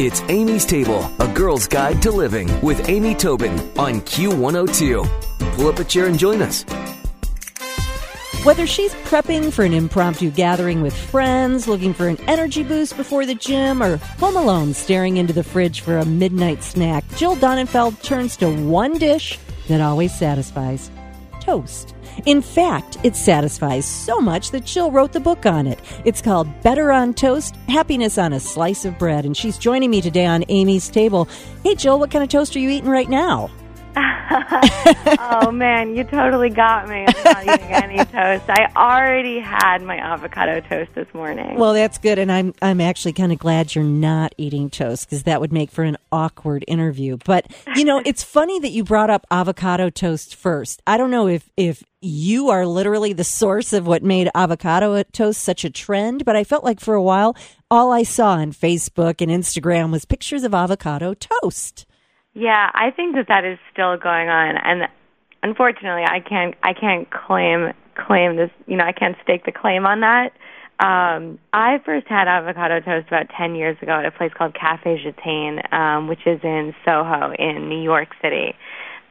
It's Amy's Table, a girl's guide to living with Amy Tobin on Q102. Pull up a chair and join us. Whether she's prepping for an impromptu gathering with friends, looking for an energy boost before the gym, or home alone staring into the fridge for a midnight snack, Jill Donenfeld turns to one dish that always satisfies toast. In fact, it satisfies so much that Jill wrote the book on it. It's called Better on Toast Happiness on a Slice of Bread. And she's joining me today on Amy's Table. Hey, Jill, what kind of toast are you eating right now? oh man, you totally got me. I'm not eating any toast. I already had my avocado toast this morning. Well, that's good, and I'm I'm actually kind of glad you're not eating toast because that would make for an awkward interview. But you know, it's funny that you brought up avocado toast first. I don't know if if you are literally the source of what made avocado toast such a trend, but I felt like for a while all I saw on Facebook and Instagram was pictures of avocado toast. Yeah, I think that that is still going on, and unfortunately, I can't I can't claim claim this. You know, I can't stake the claim on that. Um, I first had avocado toast about ten years ago at a place called Cafe Gitane, um, which is in Soho in New York City.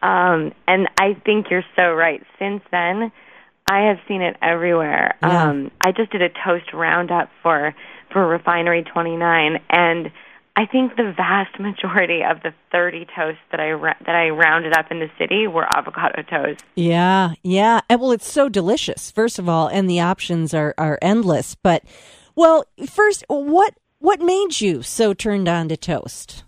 Um, and I think you're so right. Since then, I have seen it everywhere. Yeah. Um, I just did a toast roundup for for Refinery 29, and I think the vast majority of the 30 toasts that I that I rounded up in the city were avocado toast. Yeah, yeah. And well, it's so delicious. First of all, and the options are are endless. But well, first, what what made you so turned on to toast?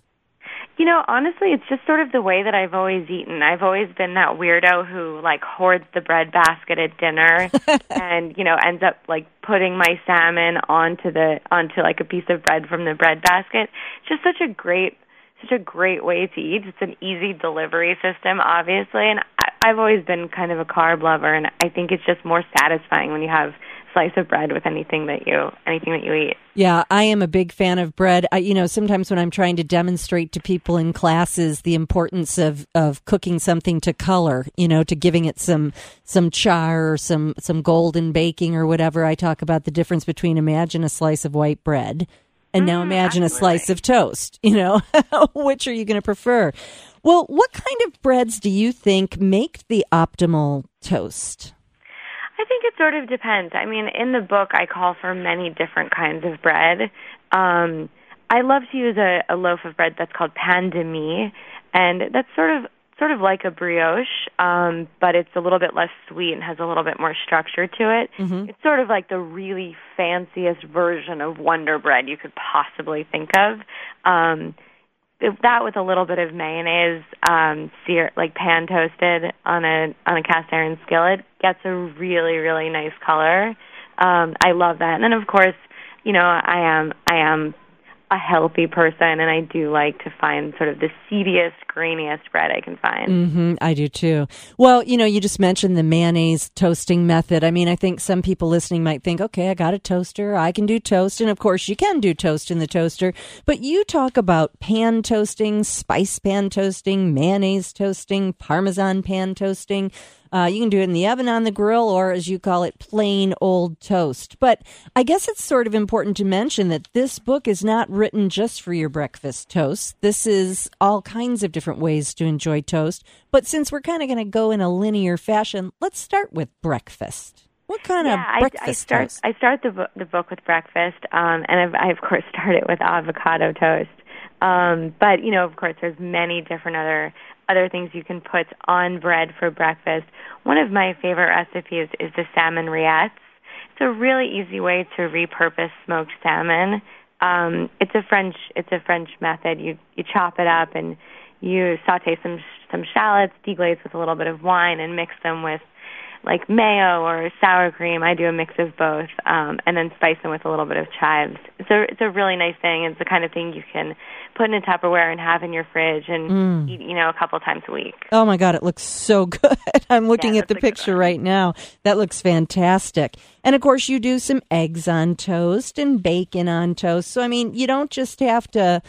You know, honestly, it's just sort of the way that I've always eaten. I've always been that weirdo who like hoards the bread basket at dinner and, you know, ends up like putting my salmon onto the onto like a piece of bread from the bread basket. It's just such a great such a great way to eat. It's an easy delivery system, obviously, and I, I've always been kind of a carb lover, and I think it's just more satisfying when you have slice of bread with anything that you anything that you eat. Yeah, I am a big fan of bread. I, you know, sometimes when I'm trying to demonstrate to people in classes the importance of, of cooking something to color, you know, to giving it some some char or some some golden baking or whatever, I talk about the difference between imagine a slice of white bread and now Mm, imagine a slice of toast. You know, which are you going to prefer? Well, what kind of breads do you think make the optimal toast? I think it sort of depends. I mean, in the book, I call for many different kinds of bread. Um, I love to use a, a loaf of bread that's called pain de mie, and that's sort of sort of like a brioche, um, but it's a little bit less sweet and has a little bit more structure to it. It's sort of like the really fanciest version of Wonder Bread you could possibly think of. Um, that with a little bit of mayonnaise, um, sear like pan toasted on a on a cast iron skillet gets a really really nice color. Um, I love that, and then of course, you know, I am I am a healthy person, and I do like to find sort of the seediest, grainiest bread I can find. Mm-hmm, I do too. Well, you know, you just mentioned the mayonnaise toasting method. I mean, I think some people listening might think, okay, I got a toaster. I can do toast. And of course, you can do toast in the toaster. But you talk about pan toasting, spice pan toasting, mayonnaise toasting, parmesan pan toasting. Uh, you can do it in the oven on the grill or, as you call it, plain old toast. But I guess it's sort of important to mention that this book is not written just for your breakfast toast. This is all kinds of different ways to enjoy toast. But since we're kind of going to go in a linear fashion, let's start with breakfast. What kind yeah, of I, breakfast I start toast? I start the book, the book with breakfast, um, and I've, I of course start it with avocado toast. Um, but you know, of course, there's many different other other things you can put on bread for breakfast. One of my favorite recipes is the salmon rillettes. It's a really easy way to repurpose smoked salmon. Um, it's a French it's a French method. You you chop it up and you saute some some shallots, deglaze with a little bit of wine, and mix them with like mayo or sour cream. I do a mix of both, um, and then spice them with a little bit of chives. A it's a really nice thing. It's the kind of thing you can put in a Tupperware and have in your fridge and eat, you know, a couple times a week. Oh my God, it looks so good. I'm looking Yeah, at the that's a good picture right now. That looks fantastic. And of course, you do some eggs on toast and bacon on toast. So, I mean, you don't just have to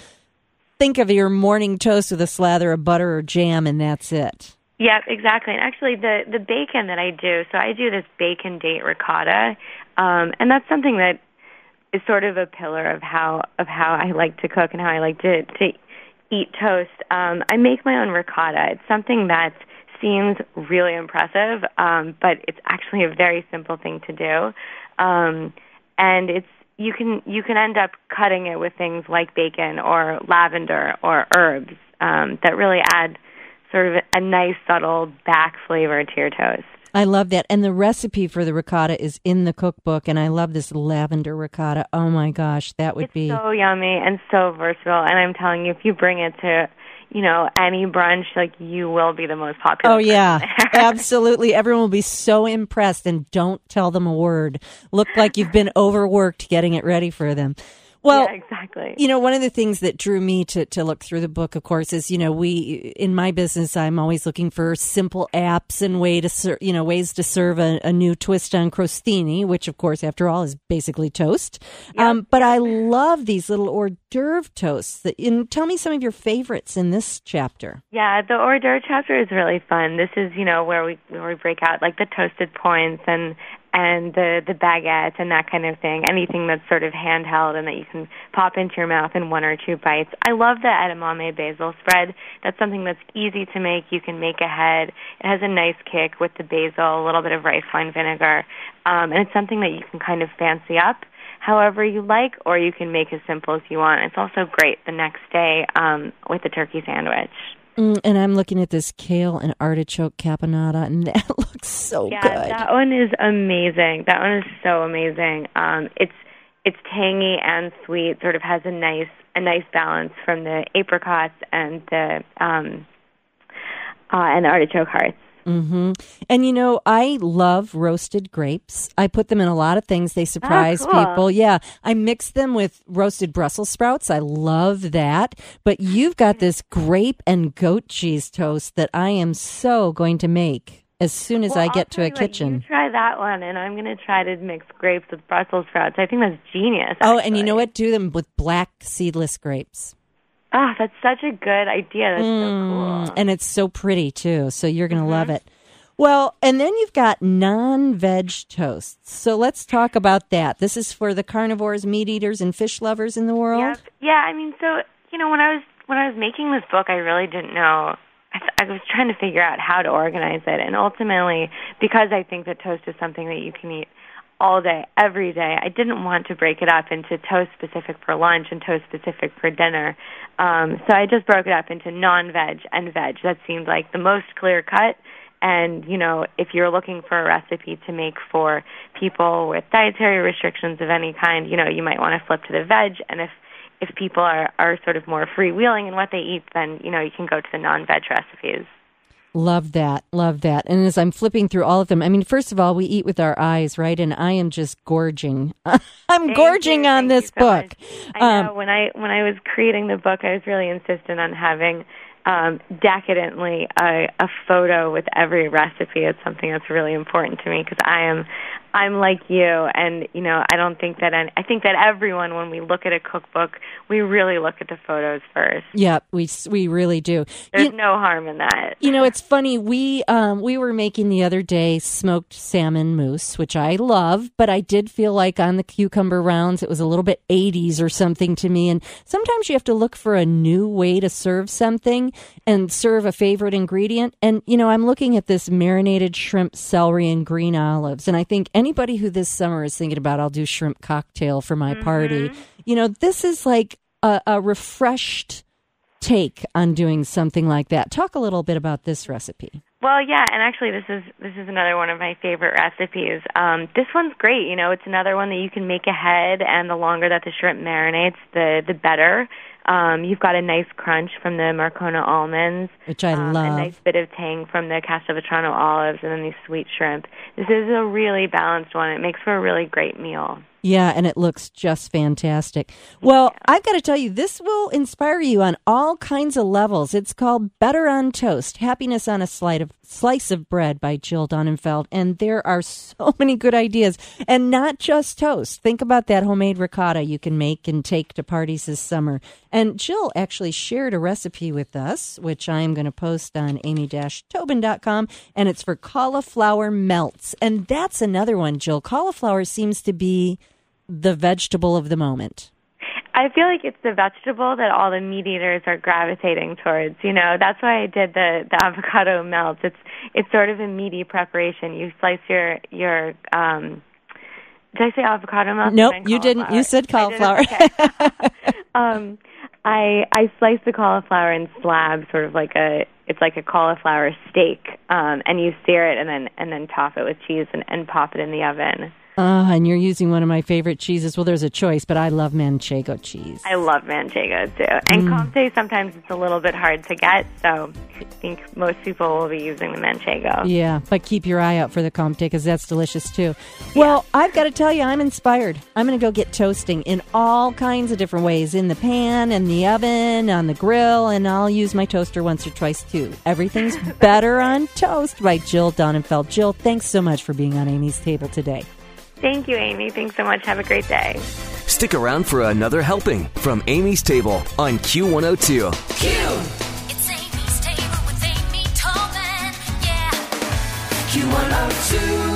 think of your morning toast with a slather of butter or jam and that's it. Yep, exactly. And actually, the the bacon that I do, so I do this bacon date ricotta, um, and that's something that is sort of a pillar of how of how I like to cook and how I like to to eat toast. Um, I make my own ricotta. It's something that seems really impressive, um, but it's actually a very simple thing to do. Um, and it's you can you can end up cutting it with things like bacon or lavender or herbs um, that really add sort of a nice subtle back flavor to your toast. I love that. And the recipe for the ricotta is in the cookbook. And I love this lavender ricotta. Oh my gosh, that would it's be so yummy and so versatile. And I'm telling you, if you bring it to you know any brunch, like you will be the most popular. Oh yeah, absolutely. Everyone will be so impressed. And don't tell them a word. Look like you've been overworked getting it ready for them. Well, yeah, exactly. You know, one of the things that drew me to, to look through the book, of course, is you know we in my business, I'm always looking for simple apps and way to ser- you know ways to serve a, a, new twist on crostini, which of course, after all, is basically toast. Um, but I love these little hors d'oeuvre toasts. That, and tell me some of your favorites in this chapter. Yeah, the hors d'oeuvre chapter is really fun. This is you know where we where we break out like the toasted points and and the the baguette and that kind of thing. Anything that's sort of handheld and that you can pop into your mouth in one or two bites. I love the edamame basil spread. That's something that's easy to make. You can make ahead. It has a nice kick with the basil, a little bit of rice wine vinegar, um, and it's something that you can kind of fancy up however you like, or you can make as simple as you want. It's also great the next day um, with a turkey sandwich. Mm, and I'm looking at this kale and artichoke caponata, and that looks so yeah, good. that one is amazing. That one is so amazing. Um, it's it's tangy and sweet. Sort of has a nice a nice balance from the apricots and the um, uh, and the artichoke hearts. Mm-hmm. And you know, I love roasted grapes. I put them in a lot of things. They surprise oh, cool. people. Yeah. I mix them with roasted Brussels sprouts. I love that. But you've got this grape and goat cheese toast that I am so going to make as soon as well, I get to a kitchen. try that one, and I'm going to try to mix grapes with Brussels sprouts. I think that's genius. Oh, and you know what? Do them with black seedless grapes. Ah, that's such a good idea. That's Mm, so cool. And it's so pretty too. So you're going to Mm-hmm. love it. Well, and then you've got non veg toasts. So let's talk about that. This is for the carnivores, meat eaters, and fish lovers in the world. Yep. Yeah, I mean, so you know, when I was when I was making this book, I really didn't know. I, th- I was trying to figure out how to organize it, and ultimately, because I think that toast is something that you can eat all day, every day, I didn't want to break it up into toast specific for lunch and toast specific for dinner. Um, so I just broke it up into non-veg and veg. That seemed like the most clear cut. And, you know, if you're looking for a recipe to make for people with dietary restrictions of any kind, you know, you might want to flip to the veg. And if, if people are, are sort of more freewheeling in what they eat, then, you know, you can go to the non-veg recipes. Love that. Love that. And as I'm flipping through all of them, I mean, first of all, we eat with our eyes, right? And I am just gorging. I'm Thank gorging you. on this so book. much. I know Um, when I when I was creating the book, I was really insistent on having um, decadently a, a photo with every recipe. It's something that's really important to me because I am I'm like you, and you know I don't think that any, I think that everyone when we look at a cookbook, we really look at the photos first. Yeah, we we really do. There's You- no harm in that. You know, it's funny. We um we were making the other day smoked salmon mousse, which I love, but I did feel like on the cucumber rounds it was a little bit 80s or something to me. And sometimes you have to look for a new way to serve something and serve a favorite ingredient. And you know, I'm looking at this marinated shrimp, celery, and green olives, and I think anybody who this summer is thinking about I'll do shrimp cocktail for my party, you know, this is like a, a refreshed take on doing something like that. Talk a little bit about this recipe. Well, yeah, and actually, this is this is another one of my favorite recipes. Um, this one's great. You know, it's another one that you can make ahead, and the longer that the shrimp marinates, the the better. Um, you've got a nice crunch from the Marcona almonds, Which I um, love. a nice bit of tang from the Castelvetrano olives, and then these sweet shrimp. This is a really balanced one. It makes for a really great meal. Yeah, and it looks just fantastic. Well, I've got to tell you, this will inspire you on all kinds of levels. It's called Better on Toast Happiness on a Slice of, Slice of Bread by Jill Donenfeld. And there are so many good ideas, and not just toast. Think about that homemade ricotta you can make and take to parties this summer. And Jill actually shared a recipe with us, which I am going to post on amy-tobin.com, and it's for cauliflower melts. And that's another one, Jill. Cauliflower seems to be the vegetable of the moment? I feel like it's the vegetable that all the meat eaters are gravitating towards. You know, that's why I did the the avocado melt. It's it's sort of a meaty preparation. You slice your your um did I say avocado melt? Nope, you didn't. You said cauliflower. Okay. um I I slice the cauliflower in slabs, sort of like a it's like a cauliflower steak, um, and you sear it and then and then top it with cheese and, and pop it in the oven. Uh, and you're using one of my favorite cheeses. Well, there's a choice, but I love manchego cheese. I love manchego too. And mm. Comté sometimes it's a little bit hard to get, so I think most people will be using the manchego. Yeah, but keep your eye out for the Comté because that's delicious too. Well, yeah. I've got to tell you, I'm inspired. I'm going to go get toasting in all kinds of different ways in the pan, in the oven, on the grill, and I'll use my toaster once or twice too. Everything's better on toast by Jill Donenfeld. Jill, thanks so much for being on Amy's Table today. Thank you, Amy. Thanks so much. Have a great day. Stick around for another helping from Amy's Table on Q102. Q! It's Amy's Table with Amy Tobin. Yeah. Q102.